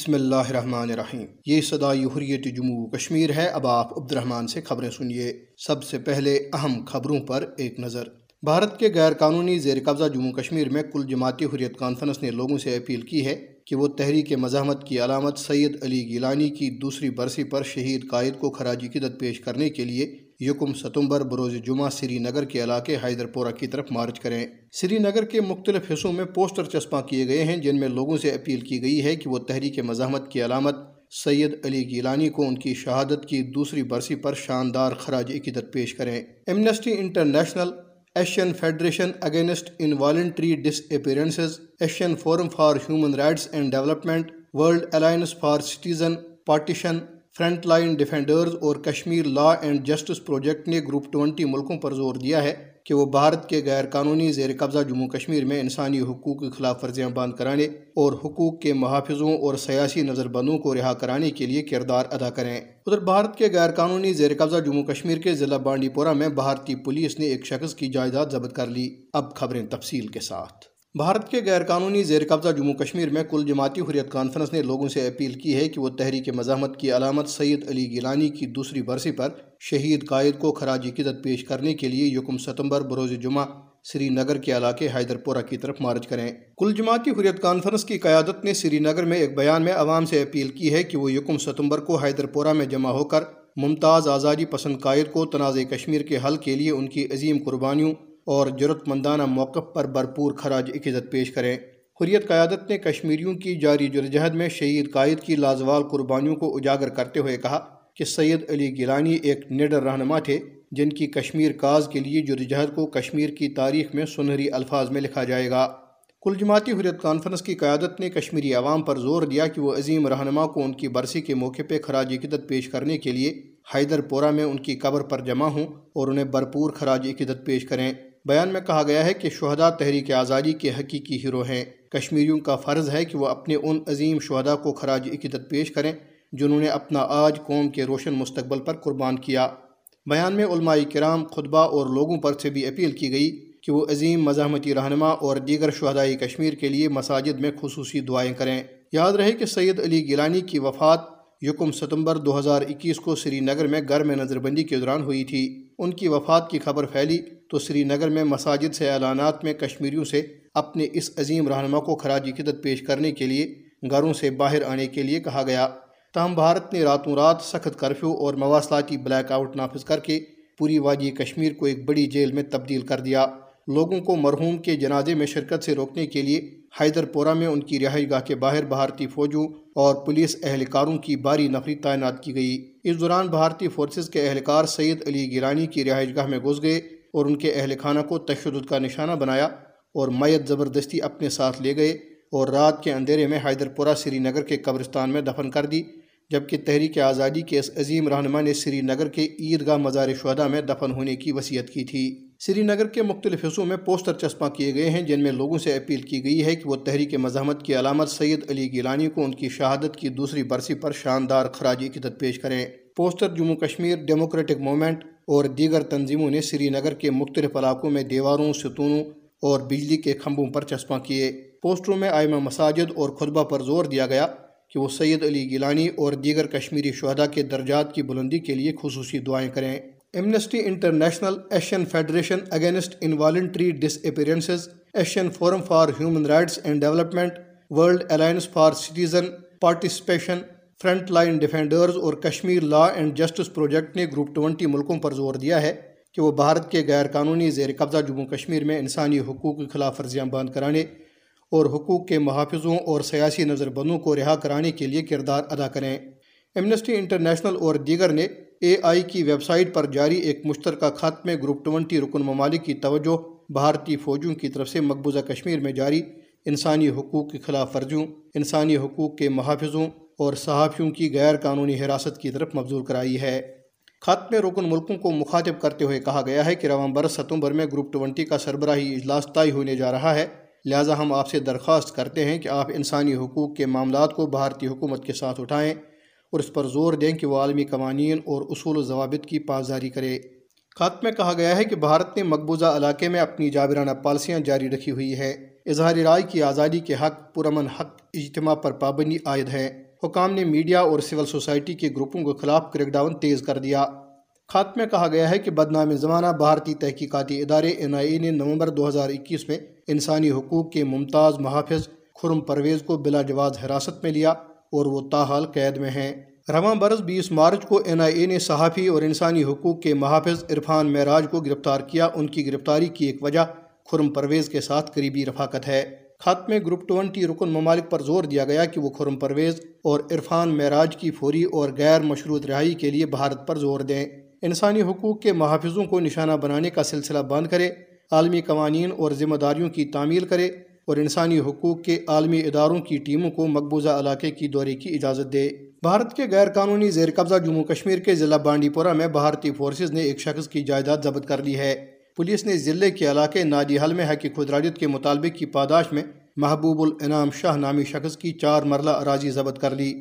بسم اللہ الرحمن الرحیم۔ یہ صدائی حریت جموں کشمیر ہے۔ اب آپ عبد الرحمن سے خبریں سنیے۔ سب سے پہلے اہم خبروں پر ایک نظر۔ بھارت کے غیر قانونی زیر قبضہ جموں کشمیر میں کل جماعتی حریت کانفرنس نے لوگوں سے اپیل کی ہے کہ وہ تحریک مزاحمت کی علامت سید علی گیلانی کی دوسری برسی پر شہید قائد کو خراجی قدت پیش کرنے کے لیے یکم ستمبر بروز جمعہ سری نگر کے علاقے حیدر پورہ کی طرف مارچ کریں۔ سری نگر کے مختلف حصوں میں پوسٹر چسپاں کیے گئے ہیں، جن میں لوگوں سے اپیل کی گئی ہے کہ وہ تحریک مزاحمت کی علامت سید علی گیلانی کو ان کی شہادت کی دوسری برسی پر شاندار خراج عقیدت پیش کریں۔ Amnesty International Asian Federation Against Involuntary Disappearances Asian Forum for Human Rights and Development World Alliance for Citizen Participation Front Line Defenders اور Kashmir law and justice project نے گروپ ٹوئنٹی ملکوں پر زور دیا ہے کہ وہ بھارت کے غیر قانونی زیر قبضہ جموں کشمیر میں انسانی حقوق کی خلاف ورزیاں بند کرانے اور حقوق کے محافظوں اور سیاسی نظر بندوں کو رہا کرانے کے لیے کردار ادا کریں۔ ادھر بھارت کے غیر قانونی زیر قبضہ جموں کشمیر کے ضلع بانڈی پورہ میں بھارتی پولیس نے ایک شخص کی جائیداد ضبط کر لی۔ اب خبریں تفصیل کے ساتھ۔ بھارت کے غیر قانونی زیر قبضہ جموں کشمیر میں کل جماعتی حریت کانفرنس نے لوگوں سے اپیل کی ہے کہ وہ تحریک مزاحمت کی علامت سید علی گیلانی کی دوسری برسی پر شہید قائد کو خراجی قدت پیش کرنے کے لیے یکم ستمبر بروز جمعہ سری نگر کے علاقے حیدر پورہ کی طرف مارچ کریں۔ کل جماعتی حریت کانفرنس کی قیادت نے سری نگر میں ایک بیان میں عوام سے اپیل کی ہے کہ وہ یکم ستمبر کو حیدر پورہ میں جمع ہو کر ممتاز آزادی پسند قائد کو تنازع کشمیر کے حل کے لیے ان کی عظیم قربانیوں اور جرت مندانہ موقف پر بھرپور خراج عقیدت پیش کریں۔ حریت قیادت نے کشمیریوں کی جاری جرجہد میں شہید قائد کی لازوال قربانیوں کو اجاگر کرتے ہوئے کہا کہ سید علی گیلانی ایک نڈر رہنما تھے، جن کی کشمیر کاز کے لیے جرجہد کو کشمیر کی تاریخ میں سنہری الفاظ میں لکھا جائے گا۔ کل جماعتی حریت کانفرنس کی قیادت نے کشمیری عوام پر زور دیا کہ وہ عظیم رہنما کو ان کی برسی کے موقع پہ خراج عقیدت پیش کرنے کے لیے حیدر پورہ میں ان کی قبر پر جمع ہوں اور انہیں بھرپور خراج عقیدت پیش کریں۔ بیان میں کہا گیا ہے کہ شہداء تحریک آزادی کے حقیقی ہیرو ہیں۔ کشمیریوں کا فرض ہے کہ وہ اپنے ان عظیم شہداء کو خراج عقیدت پیش کریں جنہوں نے اپنا آج قوم کے روشن مستقبل پر قربان کیا۔ بیان میں علماء کرام، خطبہ اور لوگوں پر سے بھی اپیل کی گئی کہ وہ عظیم مزاحمتی رہنما اور دیگر شہدائی کشمیر کے لیے مساجد میں خصوصی دعائیں کریں۔ یاد رہے کہ سید علی گیلانی کی وفات یکم ستمبر دو ہزار اکیس کو سری نگر میں گھر میں نظر بندی کے دوران ہوئی تھی۔ ان کی وفات کی خبر پھیلی تو سری نگر میں مساجد سے اعلانات میں کشمیریوں سے اپنے اس عظیم رہنما کو خراجی قدت پیش کرنے کے لیے گھروں سے باہر آنے کے لیے کہا گیا۔ تاہم، بھارت نے راتوں رات سخت کرفیو اور مواصلاتی بلیک آؤٹ نافذ کر کے پوری وادی کشمیر کو ایک بڑی جیل میں تبدیل کر دیا۔ لوگوں کو مرحوم کے جنازے میں شرکت سے روکنے کے لیے حیدر پورہ میں ان کی رہائی گاہ کے باہر بھارتی فوجوں اور پولیس اہلکاروں کی باری نفری تعینات کی گئی۔ اس دوران بھارتی فورسز کے اہلکار سید علی گیرانی کی رہائش گاہ میں گھس گئے اور ان کے اہل خانہ کو تشدد کا نشانہ بنایا اور میت زبردستی اپنے ساتھ لے گئے اور رات کے اندھیرے میں حیدر پورہ سری نگر کے قبرستان میں دفن کر دی، جبکہ تحریک آزادی کے اس عظیم رہنما نے سری نگر کے عیدگاہ مزار شہدہ میں دفن ہونے کی وصیت کی تھی۔ سری نگر کے مختلف حصوں میں پوسٹر چسپاں کیے گئے ہیں، جن میں لوگوں سے اپیل کی گئی ہے کہ وہ تحریک مزاحمت کی علامت سید علی گیلانی کو ان کی شہادت کی دوسری برسی پر شاندار خراجی قدت پیش کریں۔ Poster Jammu Kashmir Democratic Movement اور دیگر تنظیموں نے سری نگر کے مختلف علاقوں میں دیواروں، ستونوں اور بجلی کے کھمبوں پر چسپاں کیے۔ پوسٹروں میں آئمہ مساجد اور خطبہ پر زور دیا گیا کہ وہ سید علی گیلانی اور دیگر کشمیری شہداء کے درجات کی بلندی کے لیے خصوصی دعائیں کریں۔ Amnesty International Asian Federation Against Involuntary Disappearances Asian Forum for Human Rights and Development World Alliance for Citizen Participation Front Line Defenders اور Kashmir law and justice project نے گروپ ٹوئنٹی ملکوں پر زور دیا ہے کہ وہ بھارت کے غیر قانونی زیر قبضہ جموں کشمیر میں انسانی حقوق کی خلاف ورزیاں بند کرانے اور حقوق کے محافظوں اور سیاسی نظر بندوں کو رہا کرانے کے لیے کردار ادا کریں۔ ایمنسٹی انٹرنیشنل اور دیگر نے اے آئی کی ویب سائٹ پر جاری ایک مشترکہ خط میں گروپ ٹونٹی رکن ممالک کی توجہ بھارتی فوجوں کی طرف سے مقبوضہ کشمیر میں جاری، انسانی حقوق کی خلاف ورزیوں، انسانی حقوق کے محافظوں اور صحافیوں کی غیر قانونی حراست کی طرف مبزول کرائی ہے۔ خط میں رکن ملکوں کو مخاطب کرتے ہوئے کہا گیا ہے کہ رواں برس ستمبر میں گروپ ٹوینٹی کا سربراہی اجلاس طے ہونے جا رہا ہے۔ لہٰذا ہم آپ سے درخواست کرتے ہیں کہ آپ انسانی حقوق کے معاملات کو بھارتی حکومت کے ساتھ اٹھائیں۔ اور اس پر زور دیں کہ وہ عالمی قوانین اور اصول و ضوابط کی پاسداری کرے۔ خط میں کہا گیا ہے کہ بھارت نے مقبوضہ علاقے میں اپنی جابرانہ پالیسیاں جاری رکھی ہوئی ہے اظہار رائے کی آزادی کے حق، پرامن حق، اجتماع پر پابندی عائد ہے حکام نے میڈیا اور سول سوسائٹی کے گروپوں کے خلاف کریک ڈاؤن تیز کر دیا۔ خط میں کہا گیا ہے کہ بدنام زمانہ بھارتی تحقیقاتی ادارے این آئی اے نے نومبر دو ہزار اکیس میں انسانی حقوق کے ممتاز محافظ خرم پرویز کو بلا جواز حراست میں لیا۔ اور وہ تاحال قید میں ہیں۔ رواں برس بیس مارچ کو این آئی اے نے صحافی اور انسانی حقوق کے محافظ عرفان معراج کو گرفتار کیا۔ ان کی گرفتاری کی ایک وجہ خرم پرویز کے ساتھ قریبی رفاقت ہے۔ خط میں گروپ ٹوینٹی رکن ممالک پر زور دیا گیا کہ وہ خرم پرویز اور عرفان معراج کی فوری اور غیر مشروط رہائی کے لیے بھارت پر زور دیں۔ انسانی حقوق کے محافظوں کو نشانہ بنانے کا سلسلہ بند کرے، عالمی قوانین اور ذمہ داریوں کی تعمیل کرے۔ اور انسانی حقوق کے عالمی اداروں کی ٹیموں کو مقبوضہ علاقے کی دورے کی اجازت دے۔ بھارت کے غیر قانونی زیر قبضہ جموں کشمیر کے ضلع بانڈی پورہ میں بھارتی فورسز نے ایک شخص کی جائیداد ضبط کر لی ہے۔ پولیس نے ضلع کے علاقے نادی حل میں حقی خدراجت کے مطالبے کی پاداش میں محبوب الانعام شاہ نامی شخص کی چار مرلہ اراضی ضبط کر لی۔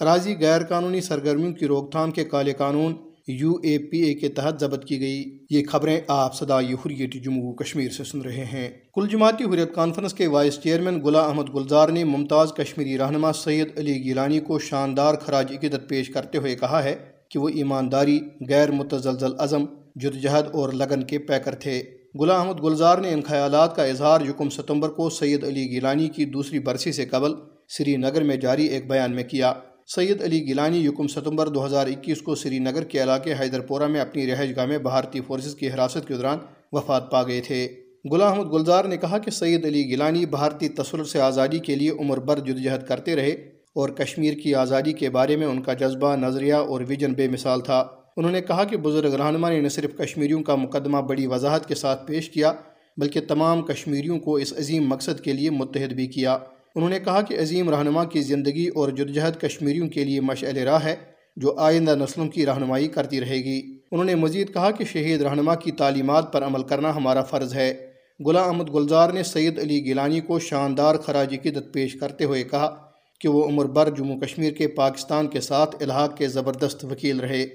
اراضی غیر قانونی سرگرمیوں کی روک تھام کے کالے قانون یو اے پی اے کے تحت ضبط کی گئی۔ یہ خبریں آپ صدائی حریت جموں کشمیر سے سن رہے ہیں۔ کل جماعتی حریت کانفرنس کے وائس چیئرمین گلا احمد گلزار نے ممتاز کشمیری رہنما سید علی گیلانی کو شاندار خراج عقیدت پیش کرتے ہوئے کہا ہے کہ وہ ایمانداری، غیر متزلزل عزم جدجہد اور لگن کے پیکر تھے۔ گلا احمد گلزار نے ان خیالات کا اظہار یکم ستمبر کو سید علی گیلانی کی دوسری برسی سے قبل سری نگر میں جاری ایک بیان میں کیا۔ سید علی گیلانی یکم ستمبر دو ہزار اکیس کو سری نگر کے علاقے حیدر پورہ میں اپنی رہائش گاہ میں بھارتی فورسز کی حراست کے دوران وفات پا گئے تھے۔ غلام احمد گلزار نے کہا کہ سید علی گیلانی بھارتی تصور سے آزادی کے لیے عمر بر جدوجہد کرتے رہے اور کشمیر کی آزادی کے بارے میں ان کا جذبہ، نظریہ اور ویژن بے مثال تھا۔ انہوں نے کہا کہ بزرگ رہنما نے نہ صرف کشمیریوں کا مقدمہ بڑی وضاحت کے ساتھ پیش کیا، بلکہ تمام کشمیریوں کو اس عظیم مقصد کے لیے متحد بھی کیا۔ انہوں نے کہا کہ عظیم رہنما کی زندگی اور جدجہد کشمیریوں کے لیے مشعل راہ ہے، جو آئندہ نسلوں کی رہنمائی کرتی رہے گی۔ انہوں نے مزید کہا کہ شہید رہنما کی تعلیمات پر عمل کرنا ہمارا فرض ہے۔ غلام احمد گلزار نے سید علی گیلانی کو شاندار خراج قدت پیش کرتے ہوئے کہا کہ وہ عمر بر جموں کشمیر کے پاکستان کے ساتھ الحاق کے زبردست وکیل رہے۔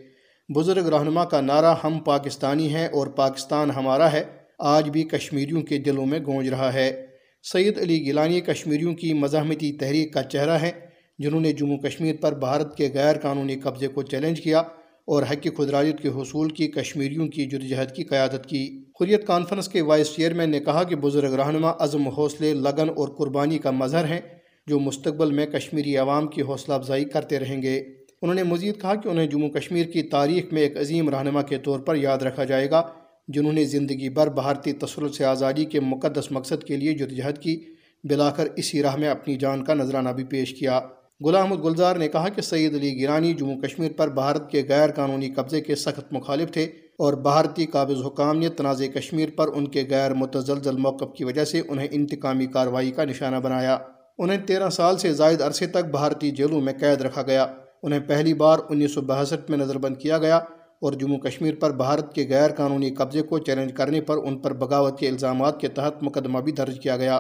بزرگ رہنما کا نعرہ ہم پاکستانی ہیں اور پاکستان ہمارا ہے، آج بھی کشمیریوں کے دلوں میں گونج رہا ہے۔ سید علی گیلانی کشمیریوں کی مزاحمتی تحریک کا چہرہ ہے جنہوں نے جموں کشمیر پر بھارت کے غیر قانونی قبضے کو چیلنج کیا اور حق خدراجت کے حصول کی کشمیریوں کی جدجہد کی قیادت کی۔ حریت کانفرنس کے وائس چیئرمین نے کہا کہ بزرگ رہنما عزم حوصلے، لگن اور قربانی کا مظہر ہیں، جو مستقبل میں کشمیری عوام کی حوصلہ افزائی کرتے رہیں گے۔ انہوں نے مزید کہا کہ انہیں جموں کشمیر کی تاریخ میں ایک عظیم رہنما کے طور پر یاد رکھا جائے گا۔ جنہوں نے زندگی بھر بھارتی تسلط سے آزادی کے مقدس مقصد کے لیے جدجہد کی بلا کر اسی راہ میں اپنی جان کا نذرانہ بھی پیش کیا۔ غلام احمد گلزار نے کہا کہ سید علی گیرانی جموں کشمیر پر بھارت کے غیر قانونی قبضے کے سخت مخالف تھے اور بھارتی قابض حکام نے تنازع کشمیر پر ان کے غیر متزلزل موقف کی وجہ سے انہیں انتقامی کارروائی کا نشانہ بنایا۔ انہیں تیرہ سال سے زائد عرصے تک بھارتی جیلوں میں قید رکھا گیا۔ انہیں پہلی بار انیس سو باسٹھ میں نظر بند کیا گیا۔ اور جموں کشمیر پر بھارت کے غیر قانونی قبضے کو چیلنج کرنے پر ان پر بغاوت کے الزامات کے تحت مقدمہ بھی درج کیا گیا۔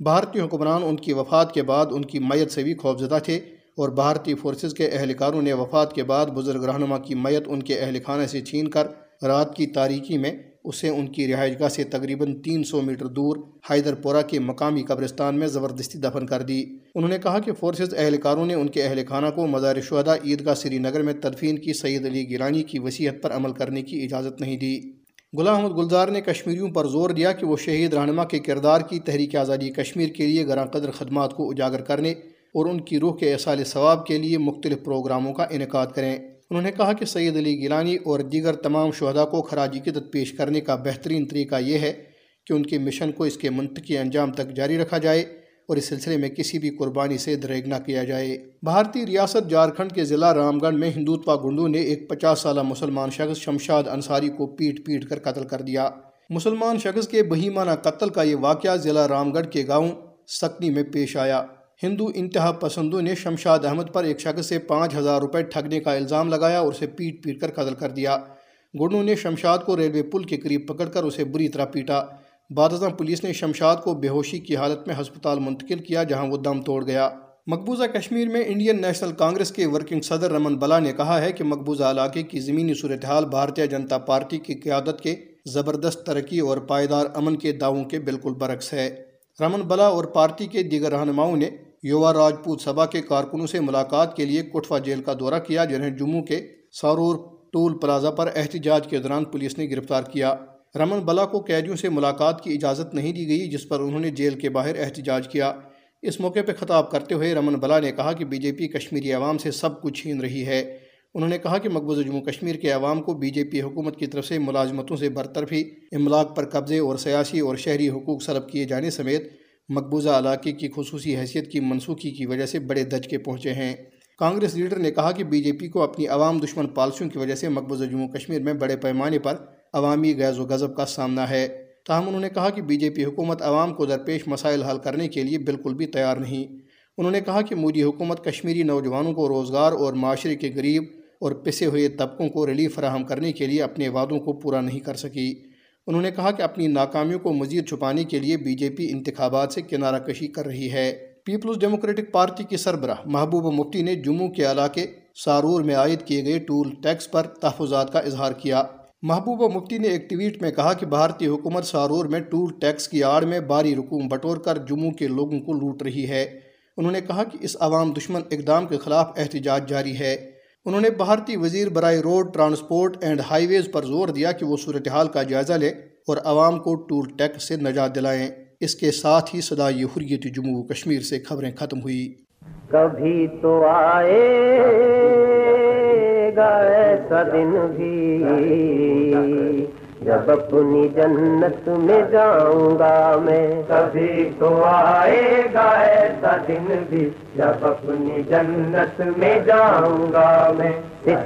بھارتی حکمران ان کی وفات کے بعد ان کی میت سے بھی خوفزدہ تھے اور بھارتی فورسز کے اہلکاروں نے وفات کے بعد بزرگ رہنما کی میت ان کے اہل خانے سے چھین کر رات کی تاریکی میں اسے ان کی رہائش گاہ سے تقریباً تین سو میٹر دور حیدر پورہ کے مقامی قبرستان میں زبردستی دفن کر دی۔ انہوں نے کہا کہ فورسز اہلکاروں نے ان کے اہل خانہ کو مزار شہدہ عیدگاہ سری نگر میں تدفین کی سید علی گیلانی کی وصیت پر عمل کرنے کی اجازت نہیں دی۔ غلام احمد گلزار نے کشمیریوں پر زور دیا کہ وہ شہید رہنما کے کردار کی تحریک آزادی کشمیر کے لیے گراں قدر خدمات کو اجاگر کرنے اور ان کی روح کے اصال ثواب کے لیے مختلف پروگراموں کا انعقاد کریں۔ انہوں نے کہا کہ سید علی گیلانی اور دیگر تمام شہداء کو خراجی قدت پیش کرنے کا بہترین طریقہ یہ ہے کہ ان کے مشن کو اس کے منطقی انجام تک جاری رکھا جائے اور اس سلسلے میں کسی بھی قربانی سے دریگ نہ کیا جائے۔ بھارتی ریاست جھارکھنڈ کے ضلع رام گڑھ میں ہندوتوا گنڈو نے ایک پچاس سالہ مسلمان شخص شمشاد انصاری کو پیٹ پیٹ کر قتل کر دیا۔ مسلمان شخص کے بہیمانہ قتل کا یہ واقعہ ضلع رام گڑھ کے گاؤں سکنی میں پیش آیا۔ ہندو انتہا پسندوں نے شمشاد احمد پر ایک شخص سے پانچ ہزار روپے ٹھگنے کا الزام لگایا اور اسے پیٹ پیٹ کر قتل کر دیا۔ گنڈوں نے شمشاد کو ریلوے پل کے قریب پکڑ کر اسے بری طرح پیٹا۔ بعد ازاں پولیس نے شمشاد کو بے ہوشی کی حالت میں ہسپتال منتقل کیا جہاں وہ دم توڑ گیا۔ مقبوضہ کشمیر میں انڈین نیشنل کانگریس کے ورکنگ صدر رمن بلا نے کہا ہے کہ مقبوضہ علاقے کی زمینی صورتحال بھارتیہ جنتا پارٹی کی قیادت کے زبردست ترقی اور پائیدار امن کے دعووں کے بالکل برعکس ہے۔ رمن بلا اور پارٹی کے دیگر رہنماؤں نے یووا راجپوت سبھا کے کارکنوں سے ملاقات کے لیے کٹھوا جیل کا دورہ کیا، جنہیں جموں کے سارور ٹول پلازا پر احتجاج کے دوران پولیس نے گرفتار کیا۔ رمن بلا کو قیدیوں سے ملاقات کی اجازت نہیں دی گئی، جس پر انہوں نے جیل کے باہر احتجاج کیا۔ اس موقع پہ خطاب کرتے ہوئے رمن بلا نے کہا کہ بی جے پی کشمیری عوام سے سب کچھ چھین رہی ہے۔ انہوں نے کہا کہ مقبوضہ جموں کشمیر کے عوام کو بی جے پی حکومت کی طرف سے ملازمتوں سے برطرفی، املاک پر قبضے اور سیاسی اور شہری حقوق سلب کیے جانے سمیت مقبوضہ علاقے کی خصوصی حیثیت کی منسوخی کی وجہ سے بڑے دج کے پہنچے ہیں۔ کانگریس لیڈر نے کہا کہ بی جے پی کو اپنی عوام دشمن پالسیوں کی وجہ سے مقبوضہ جموں کشمیر میں بڑے پیمانے پر عوامی غیظ و غضب کا سامنا ہے۔ تاہم انہوں نے کہا کہ بی جے پی حکومت عوام کو درپیش مسائل حل کرنے کے لیے بالکل بھی تیار نہیں۔ انہوں نے کہا کہ مودی حکومت کشمیری نوجوانوں کو روزگار اور معاشرے کے غریب اور پسے ہوئے طبقوں کو ریلیف فراہم کرنے کے لیے اپنے وعدوں کو پورا نہیں کر سکی۔ انہوں نے کہا کہ اپنی ناکامیوں کو مزید چھپانے کے لیے بی جے پی انتخابات سے کنارہ کشی کر رہی ہے۔ پیپلز ڈیموکریٹک پارٹی کی سربراہ محبوب مفتی نے جموں کے علاقے سارور میں عائد کیے گئے ٹول ٹیکس پر تحفظات کا اظہار کیا۔ محبوبہ مفتی نے ایک ٹویٹ میں کہا کہ بھارتی حکومت سارور میں ٹول ٹیکس کی آڑ میں باری رقوم بٹور کر جموں کے لوگوں کو لوٹ رہی ہے۔ انہوں نے کہا کہ اس عوام دشمن اقدام کے خلاف احتجاج جاری ہے۔ انہوں نے بھارتی وزیر برائے road, transport and highways پر زور دیا کہ وہ صورتحال کا جائزہ لے اور عوام کو ٹول ٹیکس سے نجات دلائیں۔ اس کے ساتھ ہی صدائی حریت جموں کشمیر سے خبریں ختم ہوئی۔ کبھی تو آئے گا ایسا دن بھی۔ جب اپنی جنت میں جاؤں گا میں کبھی تو آئے گا ایسا دن بھی۔ جب اپنی جنت میں جاؤں گا میں۔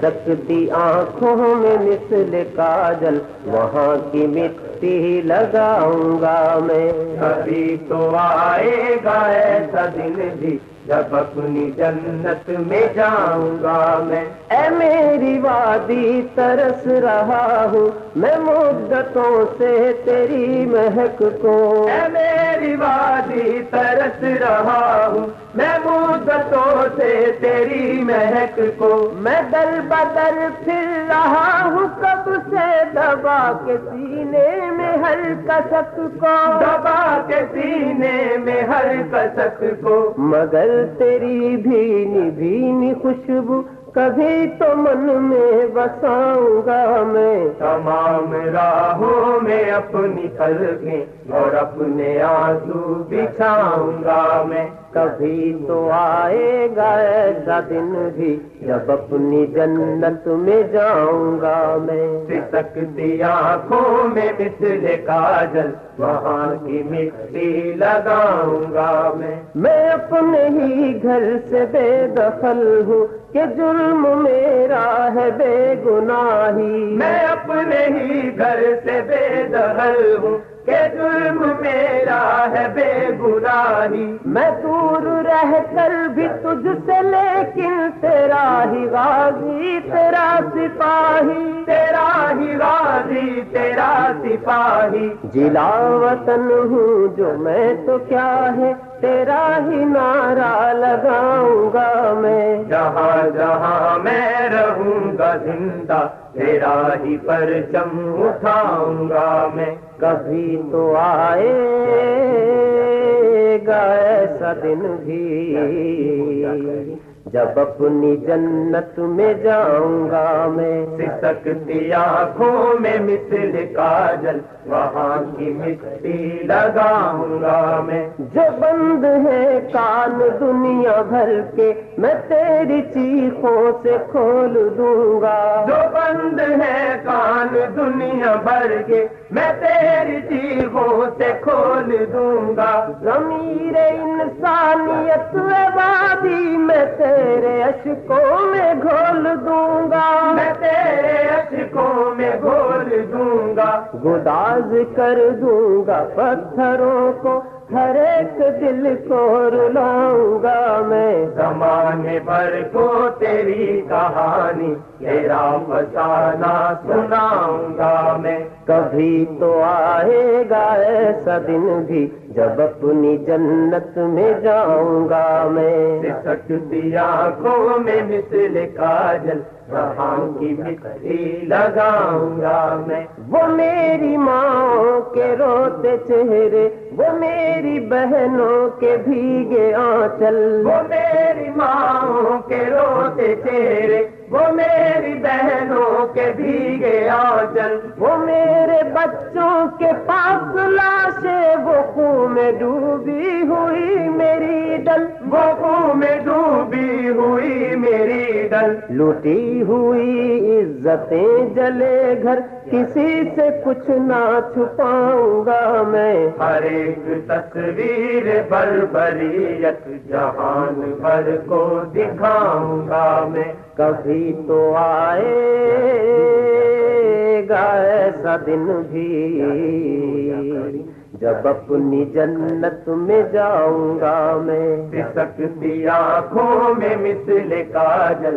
سکتی آنکھوں میں مثل کاجل وہاں کی مٹی لگاؤں گا میں۔ کبھی تو آئے گا ایسا دن بھی۔ جب اپنی جنت میں جاؤں گا میں، اے میری وادی ترس رہا ہوں، میں مدتوں سے تیری مہک کو۔ اے میری وادی ترس رہا ہوں، میں مدتوں سے تیری مہک کو۔ میں دل بدل پھر رہا ہوں، کب سے دبا کے سینے میں ہر کسک کو۔ دبا کے سینے میں ہر کسک کو۔ مگر تیری بھینی بھینی خوشبو کبھی تو من میں بساؤں گا میں۔ تمام راہوں میں اپنی قلبیں اور اپنے آنسو بچھاؤں گا میں۔ کبھی تو آئے گا ایسا دن بھی جب اپنی جنت میں جاؤں گا میں سکتی آنکھوں میں مثل کاجل وہاں کی مٹی لگاؤں گا میں۔ میں اپنے ہی گھر سے بے دخل ہوں۔ کہ جرم میرا ہے بے گناہی۔ میں اپنے ہی گھر سے بے دخل ہوں کہ جرم میرا ہے بے گناہی۔ میں دور رہ کر بھی تجھ سے لیکن تیرا ہی غازی تیرا سپاہی۔ تیرا ہی غازی تیرا سپاہی۔ جلا وطن ہوں جو میں تو کیا ہے تیرا ہی نعرہ لگاؤں گا میں۔ جہاں جہاں میں رہوں گا زندہ تیرا ہی پرچم اٹھاؤں گا میں۔ کبھی تو آئے گا ایسا دن بھی۔ جب اپنی جنت میں جاؤں گا میں سکتی آنکھوں میں مثل کاجل، وہاں کی مٹی لگاؤں گا میں۔ جو بند ہے کان دنیا بھر کے، میں تیری چیخوں سے کھول دوں گا۔ جو بند ہے کان دنیا بھر کے، میں تیری چیخوں سے کھول دوں گا۔ ضمیر انسانیت وادی میں تیرے اشکوں میں گھول دوں گا۔ میں تیرے اشکوں میں گھول دوں گا۔ گداز کر دوں گا پتھروں کو ہر ایک دل کو رلاؤں گا میں۔ زمانے بھر کو تیری کہانی تیرا فسانہ سناؤں گا میں۔ کبھی تو آئے گا ایسا دن بھی جب اپنی جنت میں جاؤں گا میں سکتی آنکھوں میں مثل کاجل جہاں کی مٹی لگاؤں گا میں۔ وہ میری ماں کے روتے چہرے وہ میری بہنوں کے بھیگے آنچل۔ وہ میری ماں کے روتے چہرے وہ میری بہنوں کے بھیگے آنچل۔ وہ میرے بچوں کے پاس لاشیں وہ خون میں ڈوبی ہوئی میری ڈل وہ خون میں ڈوبی ہوئی میری ڈل۔ لوٹی ہوئی عزتیں جلے گھر، کسی سے کچھ نہ چھپاؤں گا میں۔ ہر ایک تصویر بربریت، جہان بھر کو دکھاؤں گا میں۔ کبھی تو آئے گا ایسا دن بھی۔ جب اپنی جنت میں جاؤں گا میں سکتی آنکھوں میں مثل کاجل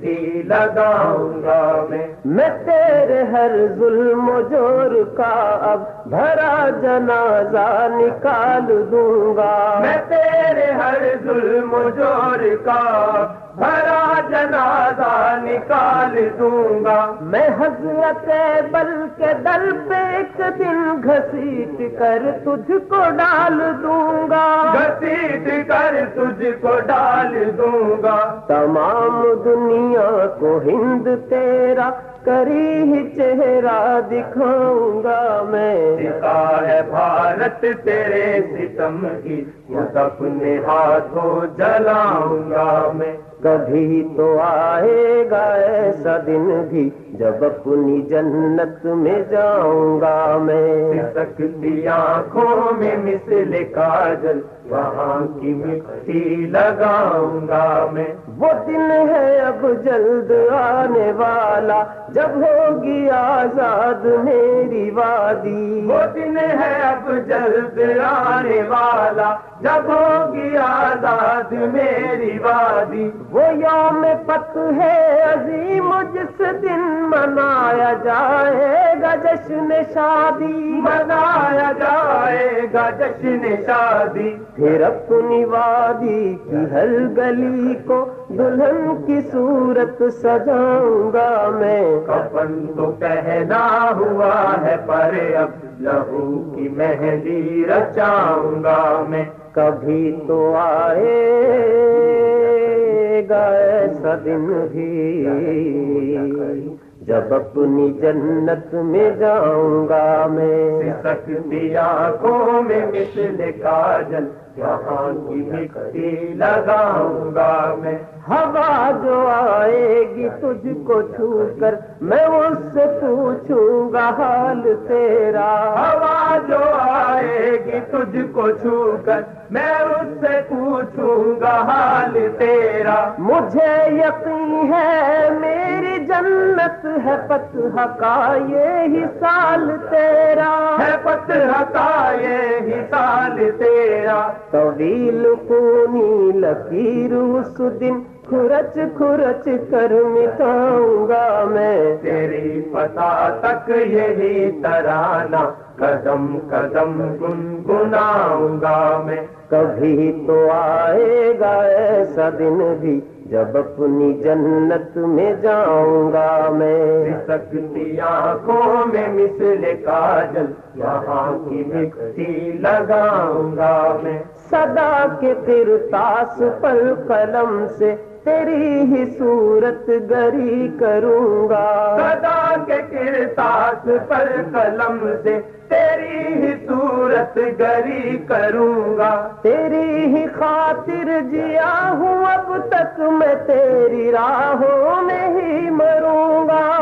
کی لگاؤں گا میں۔ میں تیرے ہر ظلم و جور کا اب بھرا جنازہ نکال دوں گا۔ میں تیرے ہر ظلم و جور کا بھرا جنازہ نکال دوں گا۔ میں حضرت بل کے در پہ ایک دن گھسیٹ کر تجھ کو ڈال دوں گا۔ گھسیٹ کر تجھ کو ڈال دوں گا۔ تمام دنیا کو ہند تیرا کری ہی چہرہ دکھاؤں گا میں۔ ہے بھارت تیرے ستم کی اپنے ہاتھوں جلاؤں گا میں۔ کبھی تو آئے گا ایسا دن بھی جب اپنی جنت میں جاؤں گا میں۔ سکتی آنکھوں میں مثل کاجل وہاں کی مٹی لگاؤں گا میں۔ وہ دن ہے اب جلد آنے والا جب ہوگی آزاد میری وادی۔ وہ دن ہے اب جلد آنے والا جب ہوگی آزاد میری وادی، وہ یوم پت ہے عظیم، جس دن منایا جائے گا جشن شادی۔ منایا جائے گا جشن شادی۔ پھر اپنی وادی کی ہر گلی کو دلہن کی صورت سجاؤں گا میں۔ کپن تو کہنا ہوا ہے پر اب لہو کی مہندی رچاؤں گا میں۔ کبھی تو آئے گا ایسا دن بھی۔ جب اپنی جنت میں جاؤں گا میں۔ سکتی آنکھوں میں مثل کاجل یہاں کی مٹی لگاؤں گا میں۔ ہوا جو آئے گی تجھ کو چھو کر میں اس سے پوچھوں گا حال تیرا۔ ہوا جو آئے گی تجھ کو چھو کر میں اس سے پوچھوں گا حال تیرا۔ مجھے یقین ہے میری جنت ہے پتہ کا یہ سال تیرا ہے پتہ کا یہ سال تیرا۔ طویل کونی لکیر اس دن کھرچ کھرچ کر مٹاؤں گا میں۔ تیری پتا تک یہی ترانا قدم قدم گنگناؤں گا میں۔ کبھی تو آئے گا ایسا دن بھی جب اپنی جنت میں جاؤں گا میں۔ سکتی آنکھوں میں مثل کاجل یہاں کی مٹی لگاؤں گا میں۔ صدا کے ترتاس پر قلم سے تیری ہی صورت گری کروں گا صدا کے کرتاس پر قلم سے تیری ہی صورت گری کروں گا تیری ہی خاطر جیا ہوں اب تک میں تیری راہوں میں ہی مروں گا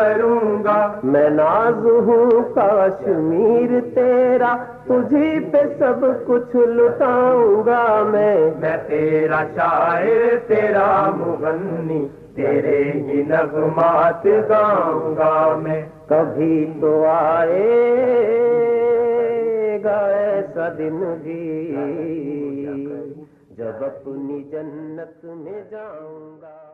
مروں گا۔ میں ناز ہوں کاشمیر تیرا تجھی پہ سب کچھ لٹاؤں گا میں۔ میں تیرا شاعر تیرا مغنی تیرے ہی نغمات گاؤں گا میں۔ کبھی تو آئے گا ایسا دن بھی۔ جب اپنی جنت میں جاؤں گا۔